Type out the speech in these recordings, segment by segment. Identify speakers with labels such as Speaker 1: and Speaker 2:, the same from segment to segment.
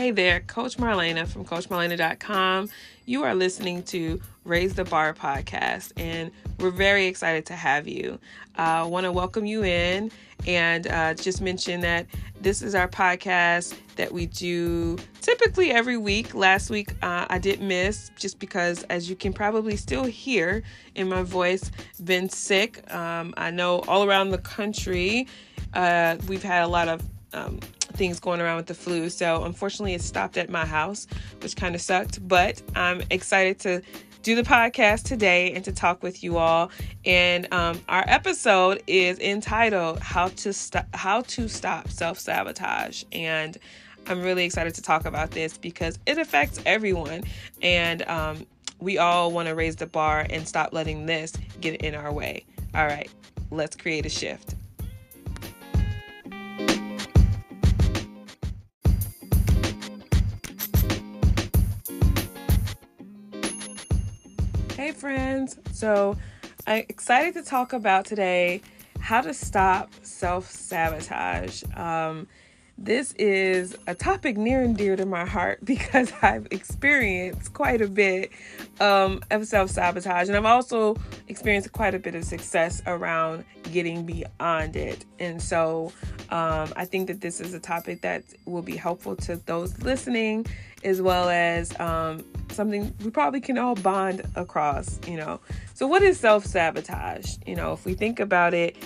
Speaker 1: Hey there, Coach Marlena from CoachMarlena.com. You are listening to Raise the Bar podcast, and we're very excited to have you. I uh, want to welcome you in and uh, just mention that this is our podcast that we do typically every week. Last week uh, I did miss just because, as you can probably still hear in my voice, been sick. Um, I know all around the country uh, we've had a lot of um, things going around with the flu. So unfortunately, it stopped at my house, which kind of sucked. But I'm excited to do the podcast today and to talk with you all. And um, our episode is entitled "How to Stop How to Stop Self Sabotage." And I'm really excited to talk about this because it affects everyone, and um, we all want to raise the bar and stop letting this get in our way. All right, let's create a shift. Hey, friends. So, I'm excited to talk about today how to stop self sabotage. Um, this is a topic near and dear to my heart because I've experienced quite a bit um, of self sabotage, and I've also experienced quite a bit of success around getting beyond it. And so, um, I think that this is a topic that will be helpful to those listening, as well as um, something we probably can all bond across. You know, so what is self sabotage? You know, if we think about it,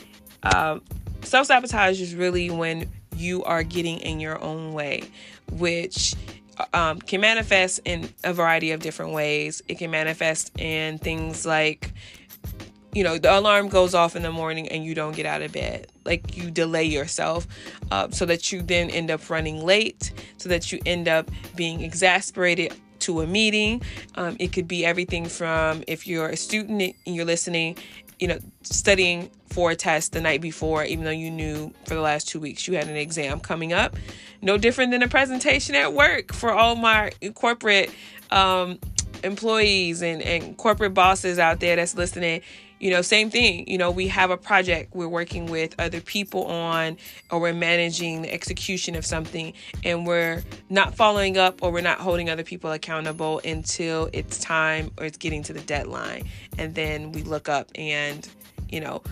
Speaker 1: um, self sabotage is really when you are getting in your own way, which um, can manifest in a variety of different ways. It can manifest in things like, you know, the alarm goes off in the morning and you don't get out of bed. Like you delay yourself uh, so that you then end up running late, so that you end up being exasperated to a meeting. Um, it could be everything from if you're a student and you're listening you know, studying for a test the night before, even though you knew for the last two weeks you had an exam coming up. No different than a presentation at work for all my corporate um, employees and, and corporate bosses out there that's listening. You know, same thing. You know, we have a project we're working with other people on, or we're managing the execution of something, and we're not following up or we're not holding other people accountable until it's time or it's getting to the deadline. And then we look up and, you know,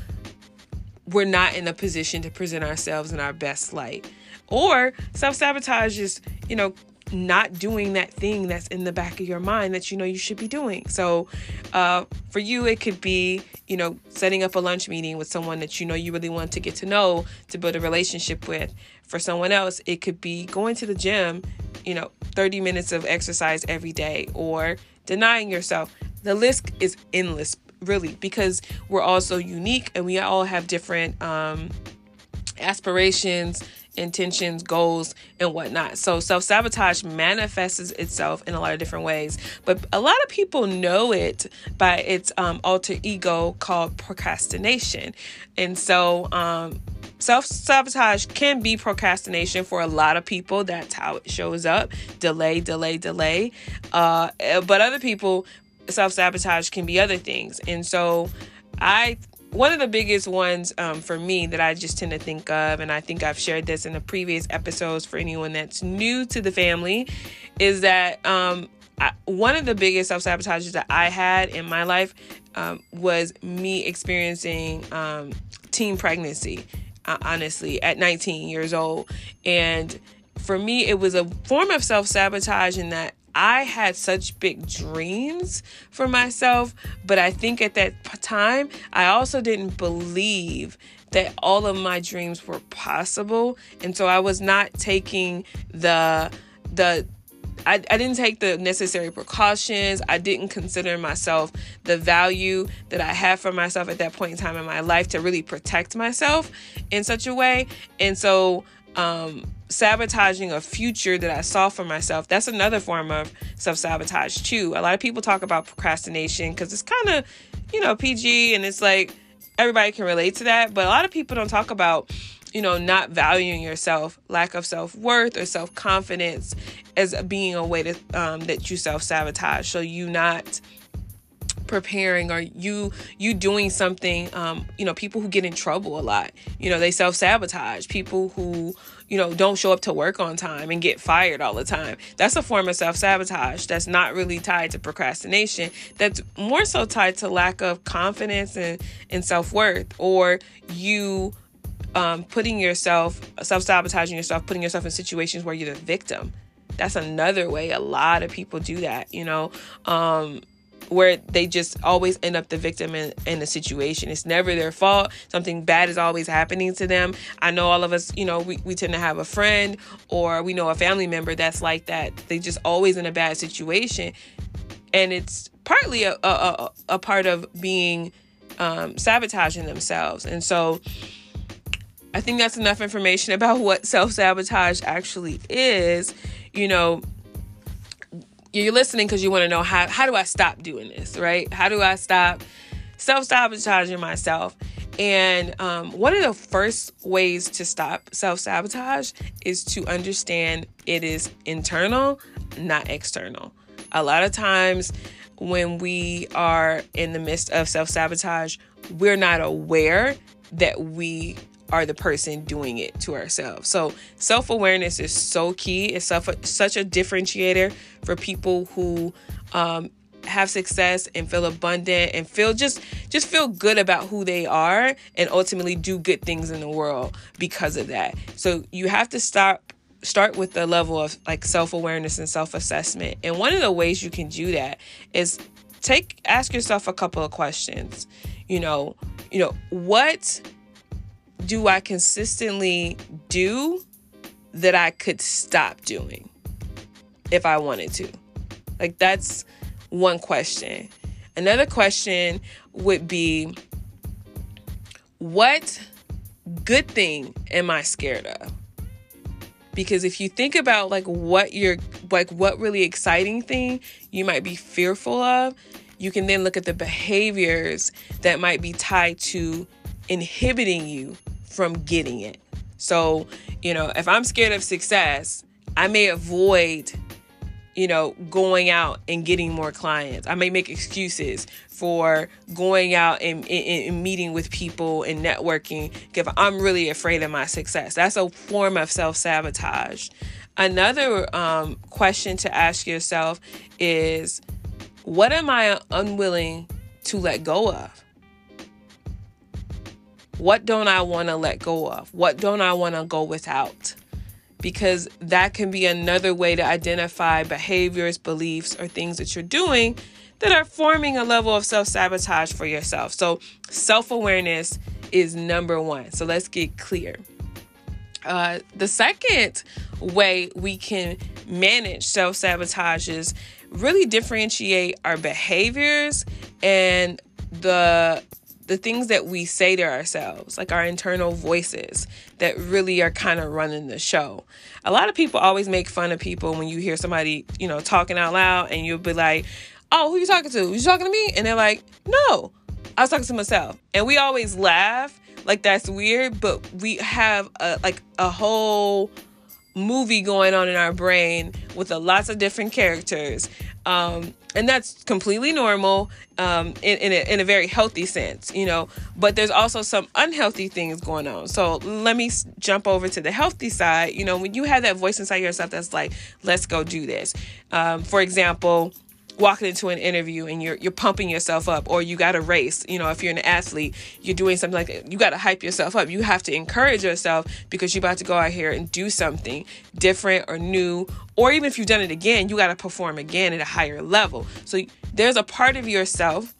Speaker 1: we're not in a position to present ourselves in our best light. Or self sabotage is, you know, not doing that thing that's in the back of your mind that you know you should be doing. So, uh, for you, it could be, you know, setting up a lunch meeting with someone that you know you really want to get to know, to build a relationship with. For someone else, it could be going to the gym, you know, 30 minutes of exercise every day or denying yourself. The list is endless, really, because we're all so unique and we all have different um, aspirations intentions, goals, and whatnot. So self sabotage manifests itself in a lot of different ways, but a lot of people know it by its um, alter ego called procrastination. And so, um, self sabotage can be procrastination for a lot of people. That's how it shows up delay, delay, delay. Uh, but other people, self sabotage can be other things. And so, I one of the biggest ones um, for me that I just tend to think of, and I think I've shared this in the previous episodes for anyone that's new to the family, is that um, I, one of the biggest self sabotages that I had in my life um, was me experiencing um, teen pregnancy, uh, honestly, at 19 years old. And for me, it was a form of self sabotage in that I had such big dreams for myself, but I think at that time, I also didn't believe that all of my dreams were possible. And so I was not taking the, the, I, I didn't take the necessary precautions. I didn't consider myself the value that I have for myself at that point in time in my life to really protect myself in such a way. And so um, sabotaging a future that I saw for myself. That's another form of self sabotage, too. A lot of people talk about procrastination because it's kind of, you know, PG and it's like everybody can relate to that. But a lot of people don't talk about, you know, not valuing yourself, lack of self worth or self confidence as being a way to, um, that you self sabotage. So you not preparing or you you doing something um you know people who get in trouble a lot. You know they self-sabotage people who you know don't show up to work on time and get fired all the time. That's a form of self-sabotage that's not really tied to procrastination. That's more so tied to lack of confidence and, and self-worth or you um, putting yourself self-sabotaging yourself putting yourself in situations where you're the victim. That's another way a lot of people do that you know? Um, where they just always end up the victim in, in a situation. It's never their fault. Something bad is always happening to them. I know all of us, you know, we, we tend to have a friend or we know a family member that's like that. They just always in a bad situation. And it's partly a, a, a part of being um, sabotaging themselves. And so I think that's enough information about what self sabotage actually is. You know, you're listening because you want to know how how do I stop doing this, right? How do I stop self sabotaging myself? And um, one of the first ways to stop self sabotage is to understand it is internal, not external. A lot of times when we are in the midst of self sabotage, we're not aware that we are the person doing it to ourselves. So self awareness is so key. It's such a differentiator for people who um, have success and feel abundant and feel just just feel good about who they are and ultimately do good things in the world because of that. So you have to stop start with the level of like self-awareness and self-assessment. And one of the ways you can do that is take ask yourself a couple of questions. You know, you know, what do I consistently do that I could stop doing if I wanted to? Like, that's one question. Another question would be what good thing am I scared of? Because if you think about like what you're like what really exciting thing you might be fearful of, you can then look at the behaviors that might be tied to inhibiting you from getting it. So, you know, if I'm scared of success, I may avoid, you know, going out and getting more clients. I may make excuses for going out and, and, and meeting with people and networking if I'm really afraid of my success. That's a form of self sabotage. Another um, question to ask yourself is what am I unwilling to let go of? What don't I want to let go of? What don't I want to go without? Because that can be another way to identify behaviors, beliefs, or things that you're doing that are forming a level of self sabotage for yourself. So, self awareness is number one. So, let's get clear. Uh, the second way we can manage self sabotage is really differentiate our behaviors and the the things that we say to ourselves, like our internal voices that really are kind of running the show. A lot of people always make fun of people when you hear somebody, you know, talking out loud and you'll be like, "Oh, who you talking to? You talking to me?" And they're like, "No, I was talking to myself." And we always laugh like that's weird, but we have a like a whole movie going on in our brain with a lots of different characters um, and that's completely normal um, in, in a, in, a, very healthy sense, you know. But there's also some unhealthy things going on. So let me jump over to the healthy side. You know, when you have that voice inside yourself that's like, let's go do this. Um, for example, walking into an interview and you're you're pumping yourself up or you got a race you know if you're an athlete you're doing something like that you got to hype yourself up. You have to encourage yourself because you're about to go out here and do something different or new. Or even if you've done it again you got to perform again at a higher level. So there's a part of yourself.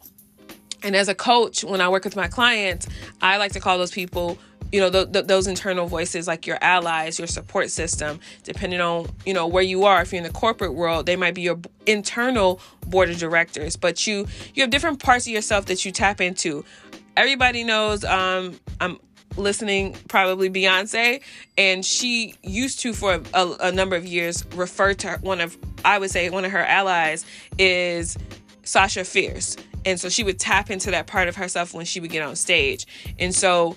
Speaker 1: And as a coach when i work with my clients i like to call those people you know th- th- those internal voices like your allies your support system depending on you know where you are. If you're in the corporate world they might be your internal board of directors but you you have different parts of yourself that you tap into. Everybody knows um i'm listening probably beyonce and she used to for a, a number of years refer to one of i would say one of her allies is sasha fierce. And so she would tap into that part of herself when she would get on stage. And so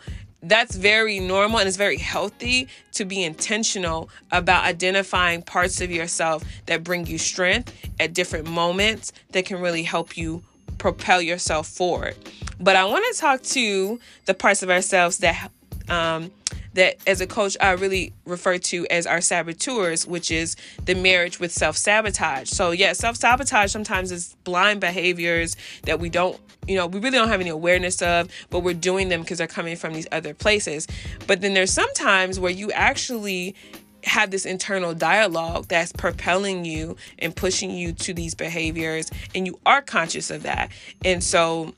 Speaker 1: that's very normal and it's very healthy to be intentional about identifying parts of yourself that bring you strength at different moments that can really help you propel yourself forward. But I want to talk to the parts of ourselves that um, that as a coach I really refer to as our saboteurs, which is the marriage with self sabotage. So, yeah, self sabotage sometimes is blind behaviors that we don't, you know, we really don't have any awareness of, but we're doing them because they're coming from these other places. But then there's sometimes where you actually have this internal dialogue that's propelling you and pushing you to these behaviors, and you are conscious of that. And so,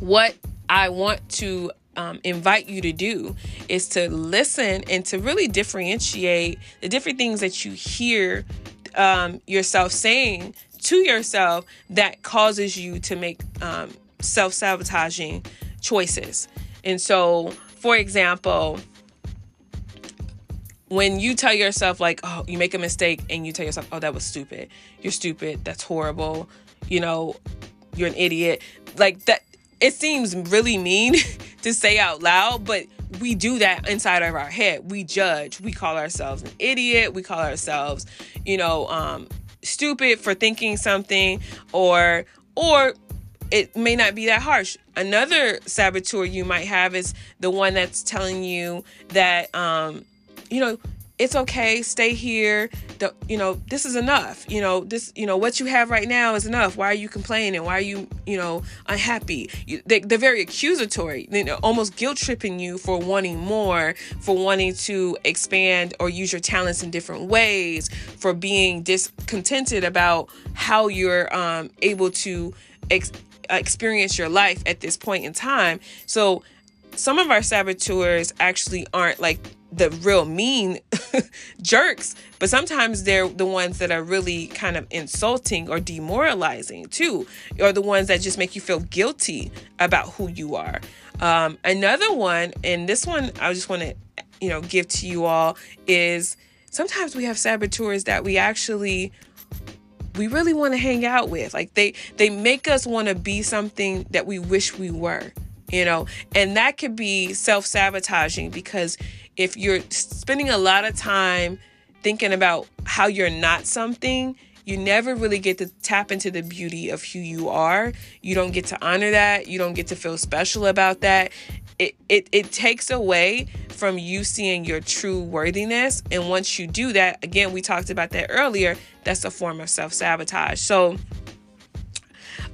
Speaker 1: what I want to um, invite you to do is to listen and to really differentiate the different things that you hear um, yourself saying to yourself that causes you to make um, self sabotaging choices. And so, for example, when you tell yourself, like, oh, you make a mistake and you tell yourself, oh, that was stupid, you're stupid, that's horrible, you know, you're an idiot, like that, it seems really mean to say out loud, but we do that inside of our head. We judge. We call ourselves an idiot. We call ourselves, you know, um, stupid for thinking something, or or it may not be that harsh. Another saboteur you might have is the one that's telling you that, um, you know, it's okay stay here. The, you know this is enough. You know this you know what you have right now is enough. Why are you complaining? Why are you you know unhappy? You, they, they're very accusatory. You know almost guilt tripping you for wanting more for wanting to expand or use your talents in different ways for being discontented about how you're um, able to ex- experience your life at this point in time. So some of our saboteurs actually aren't like the real mean jerks, but sometimes they're the ones that are really kind of insulting or demoralizing too, or the ones that just make you feel guilty about who you are. Um, another one, and this one I just want to, you know, give to you all is sometimes we have saboteurs that we actually we really want to hang out with. Like they they make us want to be something that we wish we were you know and that could be self-sabotaging because if you're spending a lot of time thinking about how you're not something, you never really get to tap into the beauty of who you are. You don't get to honor that. You don't get to feel special about that. It, it, it takes away from you seeing your true worthiness. And once you do that, again, we talked about that earlier, that's a form of self sabotage. So,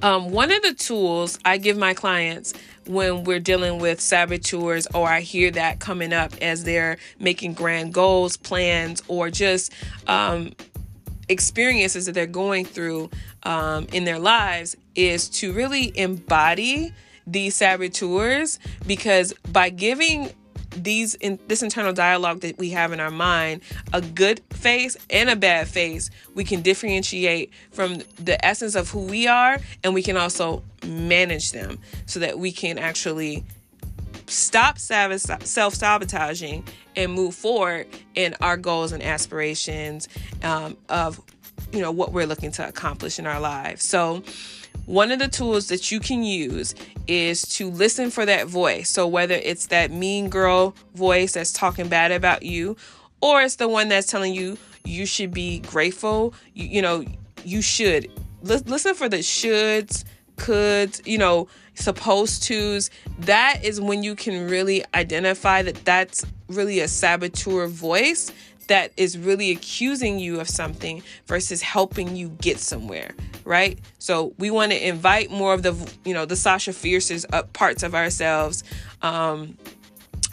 Speaker 1: um, one of the tools I give my clients when we're dealing with saboteurs, or I hear that coming up as they're making grand goals, plans, or just um, experiences that they're going through um, in their lives, is to really embody these saboteurs because by giving these in this internal dialogue that we have in our mind a good face and a bad face we can differentiate from the essence of who we are and we can also manage them so that we can actually stop self-sabotaging and move forward in our goals and aspirations um, of you know what we're looking to accomplish in our lives. So one of the tools that you can use is to listen for that voice. So, whether it's that mean girl voice that's talking bad about you, or it's the one that's telling you you should be grateful, you, you know, you should. L- listen for the shoulds, coulds, you know, supposed tos. That is when you can really identify that that's really a saboteur voice that is really accusing you of something versus helping you get somewhere, right? So we want to invite more of the, you know, the Sasha Fierce's uh, parts of ourselves. Um,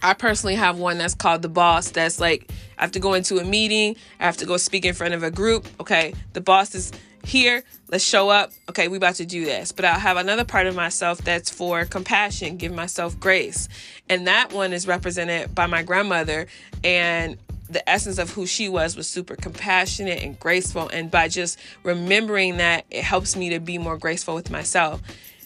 Speaker 1: I personally have one that's called the boss. That's like I have to go into a meeting, I have to go speak in front of a group. Okay, the boss is here. Let's show up. Okay, we about to do this. But I'll have another part of myself that's for compassion, give myself grace. And that one is represented by my grandmother. And the essence of who she was was super compassionate and graceful. And by just remembering that, it helps me to be more graceful with myself.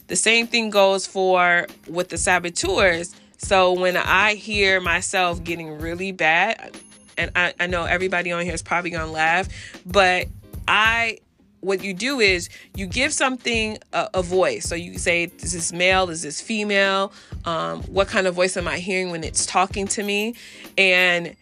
Speaker 1: The same thing goes for with the saboteurs. So when I hear myself getting really bad, and I, I know everybody on here is probably gonna laugh, but I what you do is you give something a, a, voice. So you say, is this male? Is this female? Um, what kind of voice am I hearing when it's talking to me? And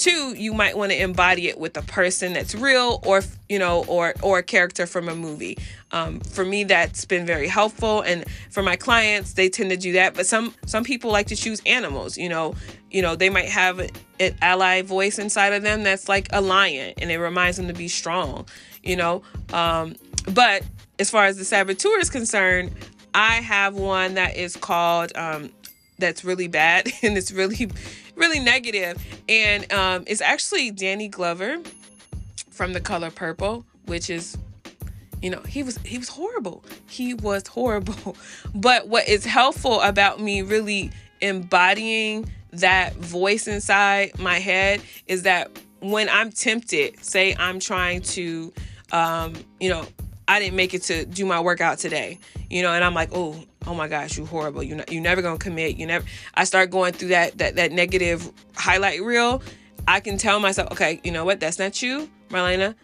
Speaker 1: two you might want to embody it with a person that's real or you know or or a character from a movie. Um, for me that's been very helpful and for my clients they tend to do that but some some people like to choose animals you know. You know they might have an ally voice inside of them that's like a lion and it reminds them to be strong you know. Um, but as far as the saboteur is concerned i have one that is called um, that's really bad and it's really really negative. And um, it's actually danny glover from the color purple which is you know he was he was horrible. He was horrible. But what is helpful about me really embodying that voice inside my head is that when i'm tempted say i'm trying to um, you know i didn't make it to do my workout today you know and i'm like oh oh my gosh you horrible you you never gonna commit you never i start going through that that that negative highlight reel i can tell myself okay you know what that's not you marlena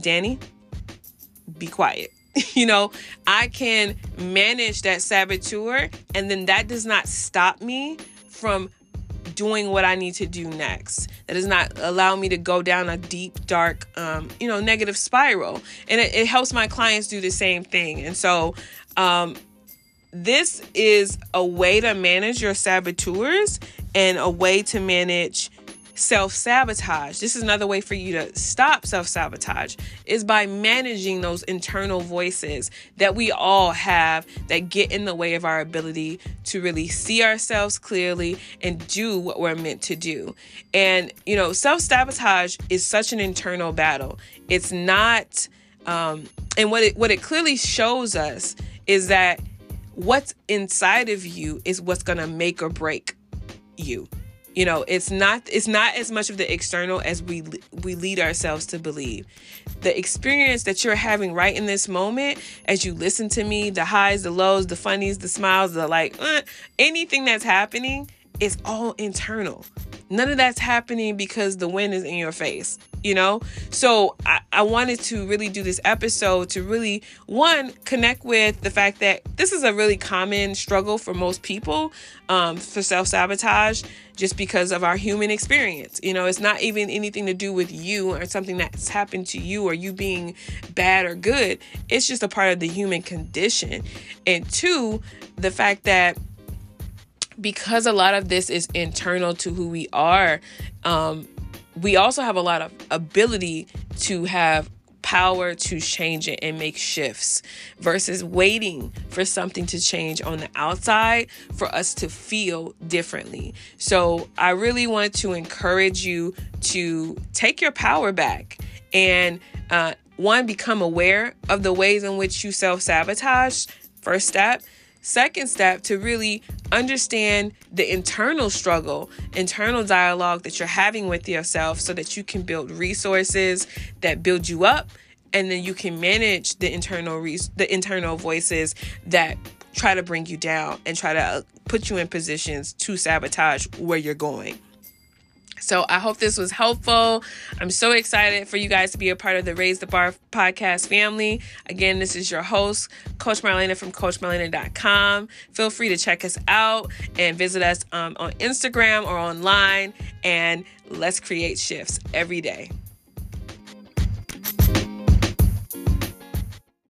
Speaker 1: danny be quiet. you know, I can manage that saboteur, and then that does not stop me from doing what I need to do next. That does not allow me to go down a deep, dark, um, you know, negative spiral. And it, it, helps my clients do the same thing. And so, um, this is a way to manage your saboteurs and a way to manage self sabotage. This is another way for you to stop self sabotage is by managing those internal voices that we all have that get in the way of our ability to really see ourselves clearly and do what we're meant to do. And you know, self sabotage is such an internal battle. It's not um and what it what it clearly shows us is that what's inside of you is what's going to make or break you. You know it's not it's not as much of the external as we we lead ourselves to believe. The experience that you're having right in this moment as you listen to me the highs the lows the funnies the smiles the like uh, anything that's happening is all internal. None of that's happening because the wind is in your face you know? So I, I wanted to really do this episode to really one connect with the fact that this is a really common struggle for most people um, for self-sabotage just because of our human experience. You know it's not even anything to do with you or something that's happened to you or you being bad or good. It's just a part of the human condition. And two the fact that because a lot of this is internal to who we are um, we also have a lot of ability to have power to change it and make shifts versus waiting for something to change on the outside for us to feel differently. So, I really want to encourage you to take your power back and uh, one, become aware of the ways in which you self sabotage. First step. Second step to really understand the internal struggle, internal dialogue that you're having with yourself so that you can build resources that build you up and then you can manage the internal res- the internal voices that try to bring you down and try to uh, put you in positions to sabotage where you're going. So I hope this was helpful. I'm so excited for you guys to be a part of the Raise the Bar podcast family. Again, this is your host, Coach Marlena from CoachMarlena.com. Feel free to check us out and visit us um, on Instagram or online, and let's create shifts every day.